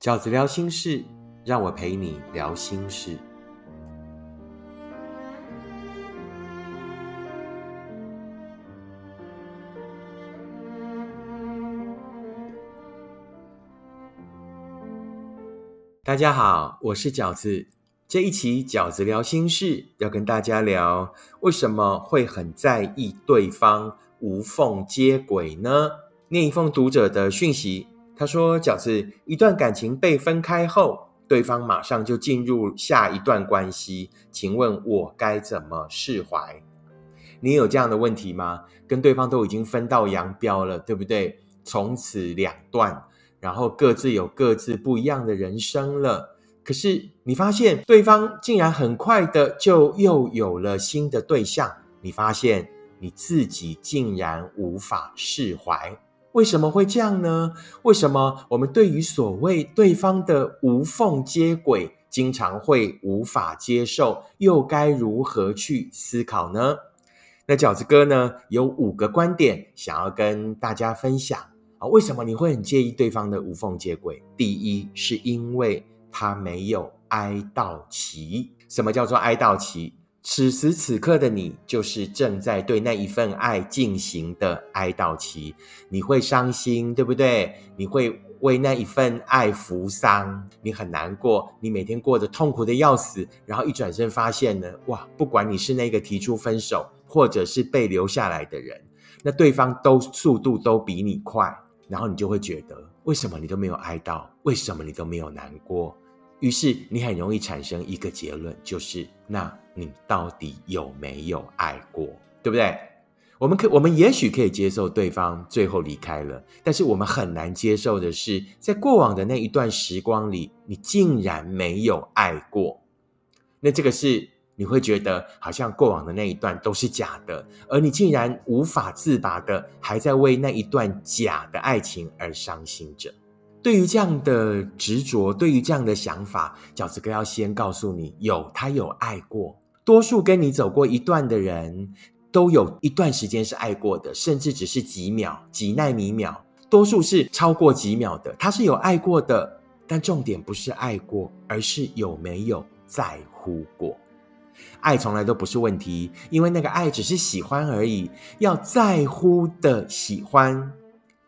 饺子聊心事，让我陪你聊心事。大家好，我是饺子。这一期饺子聊心事，要跟大家聊为什么会很在意对方无缝接轨呢？念一封读者的讯息。他说：“饺子，一段感情被分开后，对方马上就进入下一段关系，请问我该怎么释怀？你有这样的问题吗？跟对方都已经分道扬镳了，对不对？从此两段，然后各自有各自不一样的人生了。可是你发现对方竟然很快的就又有了新的对象，你发现你自己竟然无法释怀。”为什么会这样呢？为什么我们对于所谓对方的无缝接轨，经常会无法接受？又该如何去思考呢？那饺子哥呢，有五个观点想要跟大家分享啊。为什么你会很介意对方的无缝接轨？第一，是因为他没有哀悼期。什么叫做哀悼期？此时此刻的你，就是正在对那一份爱进行的哀悼期。你会伤心，对不对？你会为那一份爱扶丧，你很难过，你每天过着痛苦的要死。然后一转身发现呢，哇！不管你是那个提出分手，或者是被留下来的人，那对方都速度都比你快。然后你就会觉得，为什么你都没有哀悼？为什么你都没有难过？于是你很容易产生一个结论，就是那你到底有没有爱过，对不对？我们可我们也许可以接受对方最后离开了，但是我们很难接受的是，在过往的那一段时光里，你竟然没有爱过。那这个是你会觉得好像过往的那一段都是假的，而你竟然无法自拔的，还在为那一段假的爱情而伤心着。对于这样的执着，对于这样的想法，饺子哥要先告诉你：有他有爱过。多数跟你走过一段的人，都有一段时间是爱过的，甚至只是几秒、几纳米秒。多数是超过几秒的，他是有爱过的。但重点不是爱过，而是有没有在乎过。爱从来都不是问题，因为那个爱只是喜欢而已。要在乎的喜欢，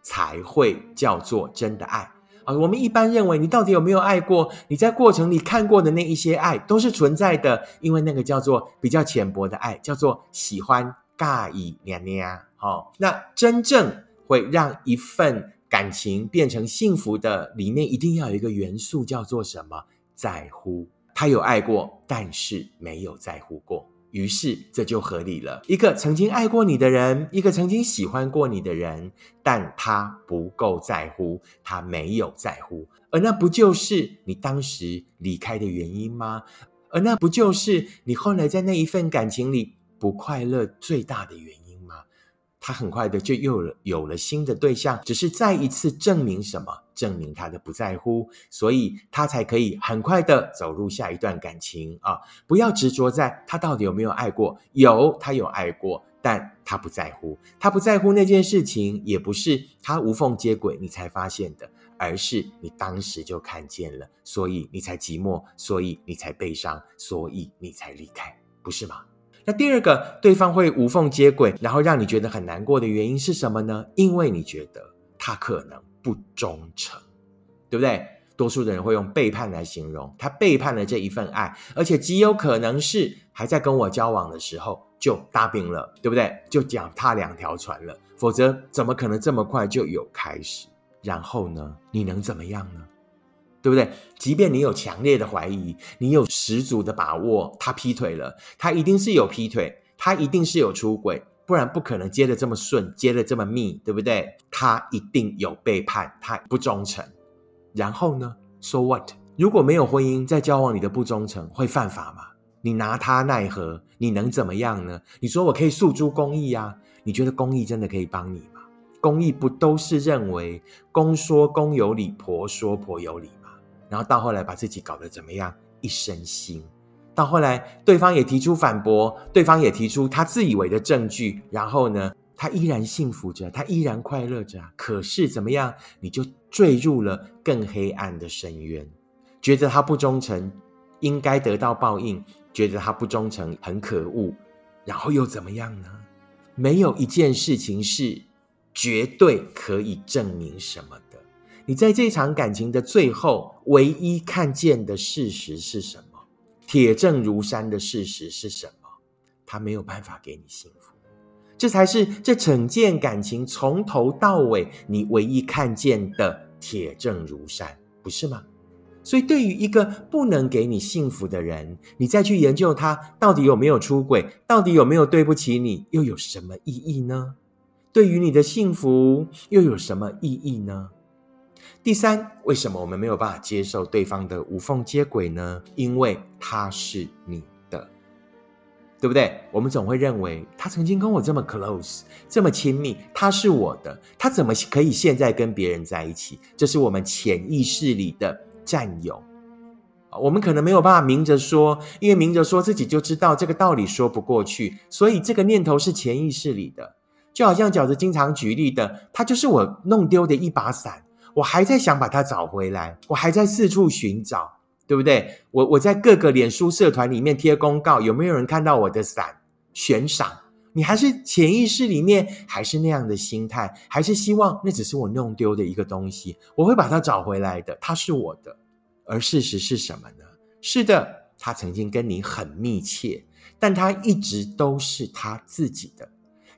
才会叫做真的爱。啊，我们一般认为你到底有没有爱过？你在过程里看过的那一些爱都是存在的，因为那个叫做比较浅薄的爱，叫做喜欢、尬意、娘娘。好，那真正会让一份感情变成幸福的，里面一定要有一个元素，叫做什么？在乎。他有爱过，但是没有在乎过。于是这就合理了。一个曾经爱过你的人，一个曾经喜欢过你的人，但他不够在乎，他没有在乎，而那不就是你当时离开的原因吗？而那不就是你后来在那一份感情里不快乐最大的原因？他很快的就又有了新的对象，只是再一次证明什么？证明他的不在乎，所以他才可以很快的走入下一段感情啊！不要执着在他到底有没有爱过，有他有爱过，但他不在乎，他不在乎那件事情，也不是他无缝接轨你才发现的，而是你当时就看见了，所以你才寂寞，所以你才悲伤，所以你才离开，不是吗？那第二个，对方会无缝接轨，然后让你觉得很难过的原因是什么呢？因为你觉得他可能不忠诚，对不对？多数的人会用背叛来形容他背叛了这一份爱，而且极有可能是还在跟我交往的时候就答应了，对不对？就脚踏两条船了，否则怎么可能这么快就有开始？然后呢？你能怎么样呢？对不对？即便你有强烈的怀疑，你有十足的把握，他劈腿了，他一定是有劈腿，他一定是有出轨，不然不可能接的这么顺，接的这么密，对不对？他一定有背叛，他不忠诚。然后呢？So what？如果没有婚姻，在交往里的不忠诚会犯法吗？你拿他奈何？你能怎么样呢？你说我可以诉诸公义啊？你觉得公义真的可以帮你吗？公义不都是认为公说公有理，婆说婆有理？然后到后来把自己搞得怎么样？一身腥。到后来，对方也提出反驳，对方也提出他自以为的证据。然后呢，他依然幸福着，他依然快乐着。可是怎么样，你就坠入了更黑暗的深渊，觉得他不忠诚，应该得到报应；觉得他不忠诚，很可恶。然后又怎么样呢？没有一件事情是绝对可以证明什么的。你在这场感情的最后，唯一看见的事实是什么？铁证如山的事实是什么？他没有办法给你幸福。这才是这整件感情从头到尾你唯一看见的铁证如山，不是吗？所以，对于一个不能给你幸福的人，你再去研究他到底有没有出轨，到底有没有对不起你，又有什么意义呢？对于你的幸福又有什么意义呢？第三，为什么我们没有办法接受对方的无缝接轨呢？因为他是你的。对不对？我们总会认为他曾经跟我这么 close，这么亲密，他是我的，他怎么可以现在跟别人在一起？这是我们潜意识里的占有我们可能没有办法明着说，因为明着说自己就知道这个道理说不过去，所以这个念头是潜意识里的。就好像饺子经常举例的，他就是我弄丢的一把伞，我还在想把它找回来，我还在四处寻找。对不对？我我在各个脸书社团里面贴公告，有没有人看到我的伞悬赏？你还是潜意识里面还是那样的心态，还是希望那只是我弄丢的一个东西，我会把它找回来的，它是我的。而事实是什么呢？是的，他曾经跟你很密切，但他一直都是他自己的。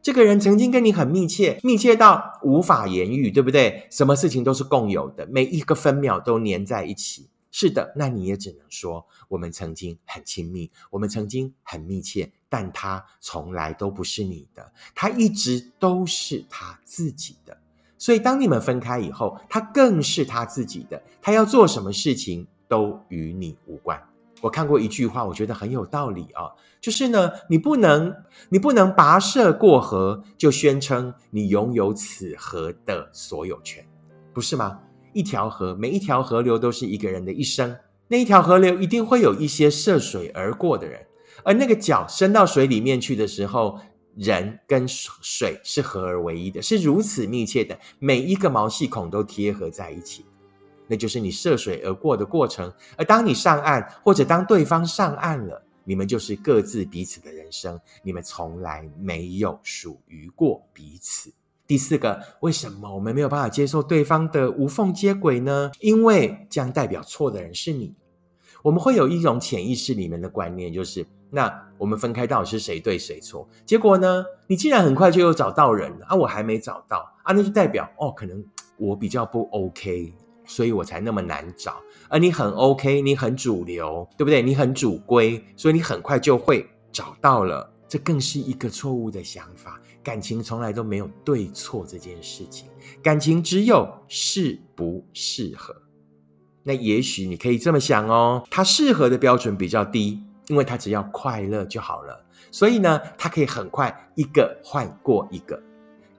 这个人曾经跟你很密切，密切到无法言喻，对不对？什么事情都是共有的，每一个分秒都粘在一起。是的，那你也只能说，我们曾经很亲密，我们曾经很密切，但他从来都不是你的，他一直都是他自己的。所以，当你们分开以后，他更是他自己的，他要做什么事情都与你无关。我看过一句话，我觉得很有道理啊，就是呢，你不能，你不能跋涉过河，就宣称你拥有此河的所有权，不是吗？一条河，每一条河流都是一个人的一生。那一条河流一定会有一些涉水而过的人，而那个脚伸到水里面去的时候，人跟水是合而为一的，是如此密切的，每一个毛细孔都贴合在一起。那就是你涉水而过的过程。而当你上岸，或者当对方上岸了，你们就是各自彼此的人生，你们从来没有属于过彼此。第四个，为什么我们没有办法接受对方的无缝接轨呢？因为这样代表错的人是你。我们会有一种潜意识里面的观念，就是那我们分开到底是谁对谁错？结果呢，你既然很快就又找到人了啊，我还没找到啊，那就代表哦，可能我比较不 OK，所以我才那么难找。而你很 OK，你很主流，对不对？你很主规，所以你很快就会找到了。这更是一个错误的想法。感情从来都没有对错这件事情，感情只有适不适合。那也许你可以这么想哦，他适合的标准比较低，因为他只要快乐就好了，所以呢，他可以很快一个换过一个。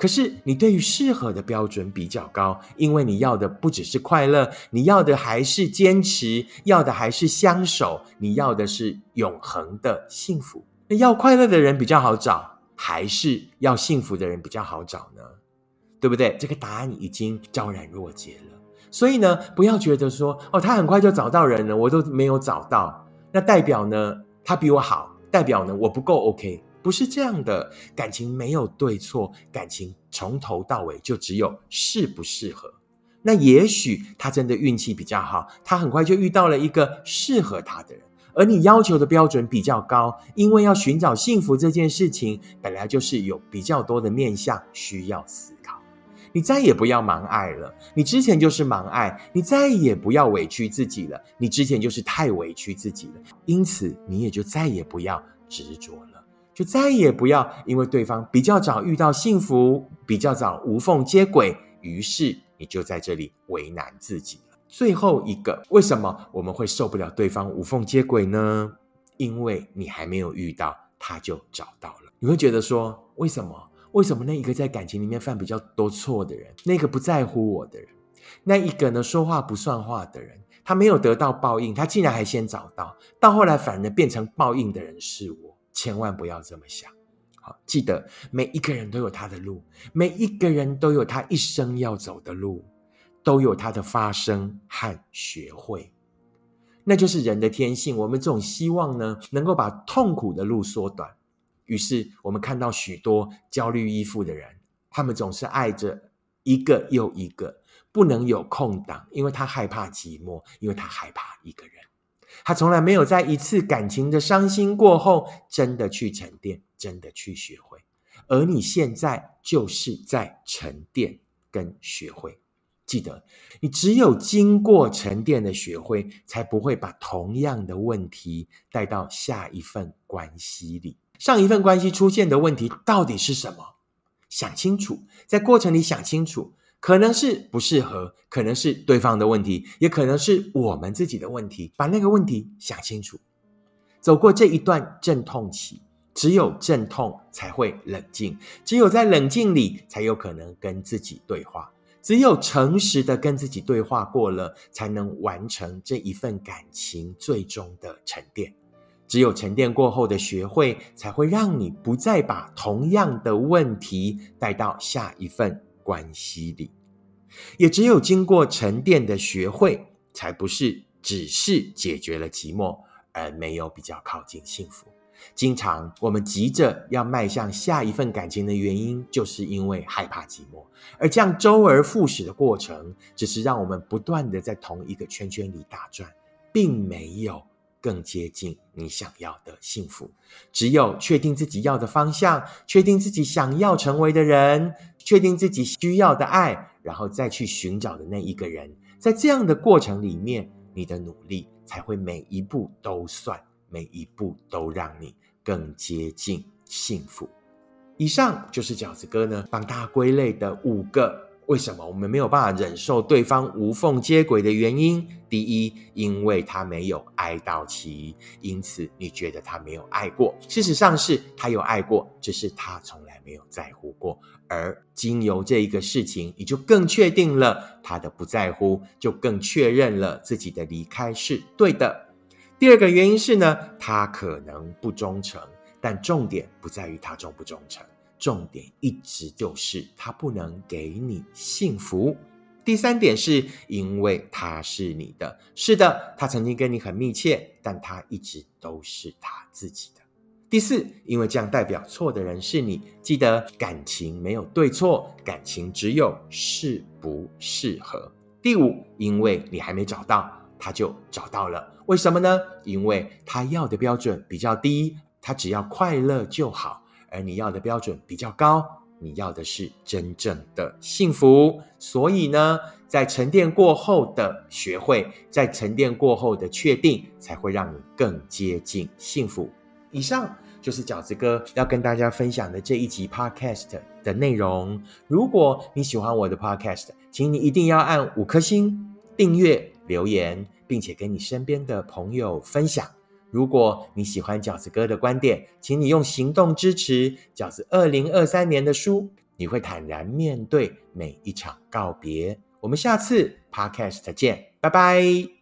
可是你对于适合的标准比较高，因为你要的不只是快乐，你要的还是坚持，要的还是相守，你要的是永恒的幸福。那要快乐的人比较好找。还是要幸福的人比较好找呢，对不对？这个答案已经昭然若揭了。所以呢，不要觉得说哦，他很快就找到人了，我都没有找到，那代表呢他比我好，代表呢我不够 OK，不是这样的。感情没有对错，感情从头到尾就只有适不适合。那也许他真的运气比较好，他很快就遇到了一个适合他的人。而你要求的标准比较高，因为要寻找幸福这件事情，本来就是有比较多的面向需要思考。你再也不要盲爱了，你之前就是盲爱；你再也不要委屈自己了，你之前就是太委屈自己了。因此，你也就再也不要执着了，就再也不要因为对方比较早遇到幸福，比较早无缝接轨，于是你就在这里为难自己了。最后一个，为什么我们会受不了对方无缝接轨呢？因为你还没有遇到，他就找到了。你会觉得说，为什么？为什么那一个在感情里面犯比较多错的人，那个不在乎我的人，那一个呢说话不算话的人，他没有得到报应，他竟然还先找到，到后来反而变成报应的人是我。千万不要这么想。好，记得每一个人都有他的路，每一个人都有他一生要走的路，都有他的发生和学会。那就是人的天性。我们总希望呢，能够把痛苦的路缩短。于是，我们看到许多焦虑依附的人，他们总是爱着一个又一个，不能有空档，因为他害怕寂寞，因为他害怕一个人。他从来没有在一次感情的伤心过后，真的去沉淀，真的去学会。而你现在就是在沉淀跟学会。记得，你只有经过沉淀的学会，才不会把同样的问题带到下一份关系里。上一份关系出现的问题到底是什么？想清楚，在过程里想清楚，可能是不适合，可能是对方的问题，也可能是我们自己的问题。把那个问题想清楚，走过这一段阵痛期，只有阵痛才会冷静，只有在冷静里，才有可能跟自己对话。只有诚实的跟自己对话过了，才能完成这一份感情最终的沉淀。只有沉淀过后的学会，才会让你不再把同样的问题带到下一份关系里。也只有经过沉淀的学会，才不是只是解决了寂寞，而没有比较靠近幸福。经常我们急着要迈向下一份感情的原因，就是因为害怕寂寞。而这样周而复始的过程，只是让我们不断的在同一个圈圈里打转，并没有更接近你想要的幸福。只有确定自己要的方向，确定自己想要成为的人，确定自己需要的爱，然后再去寻找的那一个人，在这样的过程里面，你的努力才会每一步都算。每一步都让你更接近幸福。以上就是饺子哥呢帮大家归类的五个为什么我们没有办法忍受对方无缝接轨的原因。第一，因为他没有爱到齐，因此你觉得他没有爱过。事实上是他有爱过，只是他从来没有在乎过。而经由这一个事情，你就更确定了他的不在乎，就更确认了自己的离开是对的。第二个原因是呢，他可能不忠诚，但重点不在于他忠不忠诚，重点一直就是他不能给你幸福。第三点是因为他是你的，是的，他曾经跟你很密切，但他一直都是他自己的。第四，因为这样代表错的人是你，记得感情没有对错，感情只有适不适合。第五，因为你还没找到。他就找到了，为什么呢？因为他要的标准比较低，他只要快乐就好；而你要的标准比较高，你要的是真正的幸福。所以呢，在沉淀过后的学会，在沉淀过后的确定，才会让你更接近幸福。以上就是饺子哥要跟大家分享的这一集 Podcast 的内容。如果你喜欢我的 Podcast，请你一定要按五颗星订阅留言。并且跟你身边的朋友分享。如果你喜欢饺子哥的观点，请你用行动支持饺子二零二三年的书。你会坦然面对每一场告别。我们下次 Podcast 见，拜拜。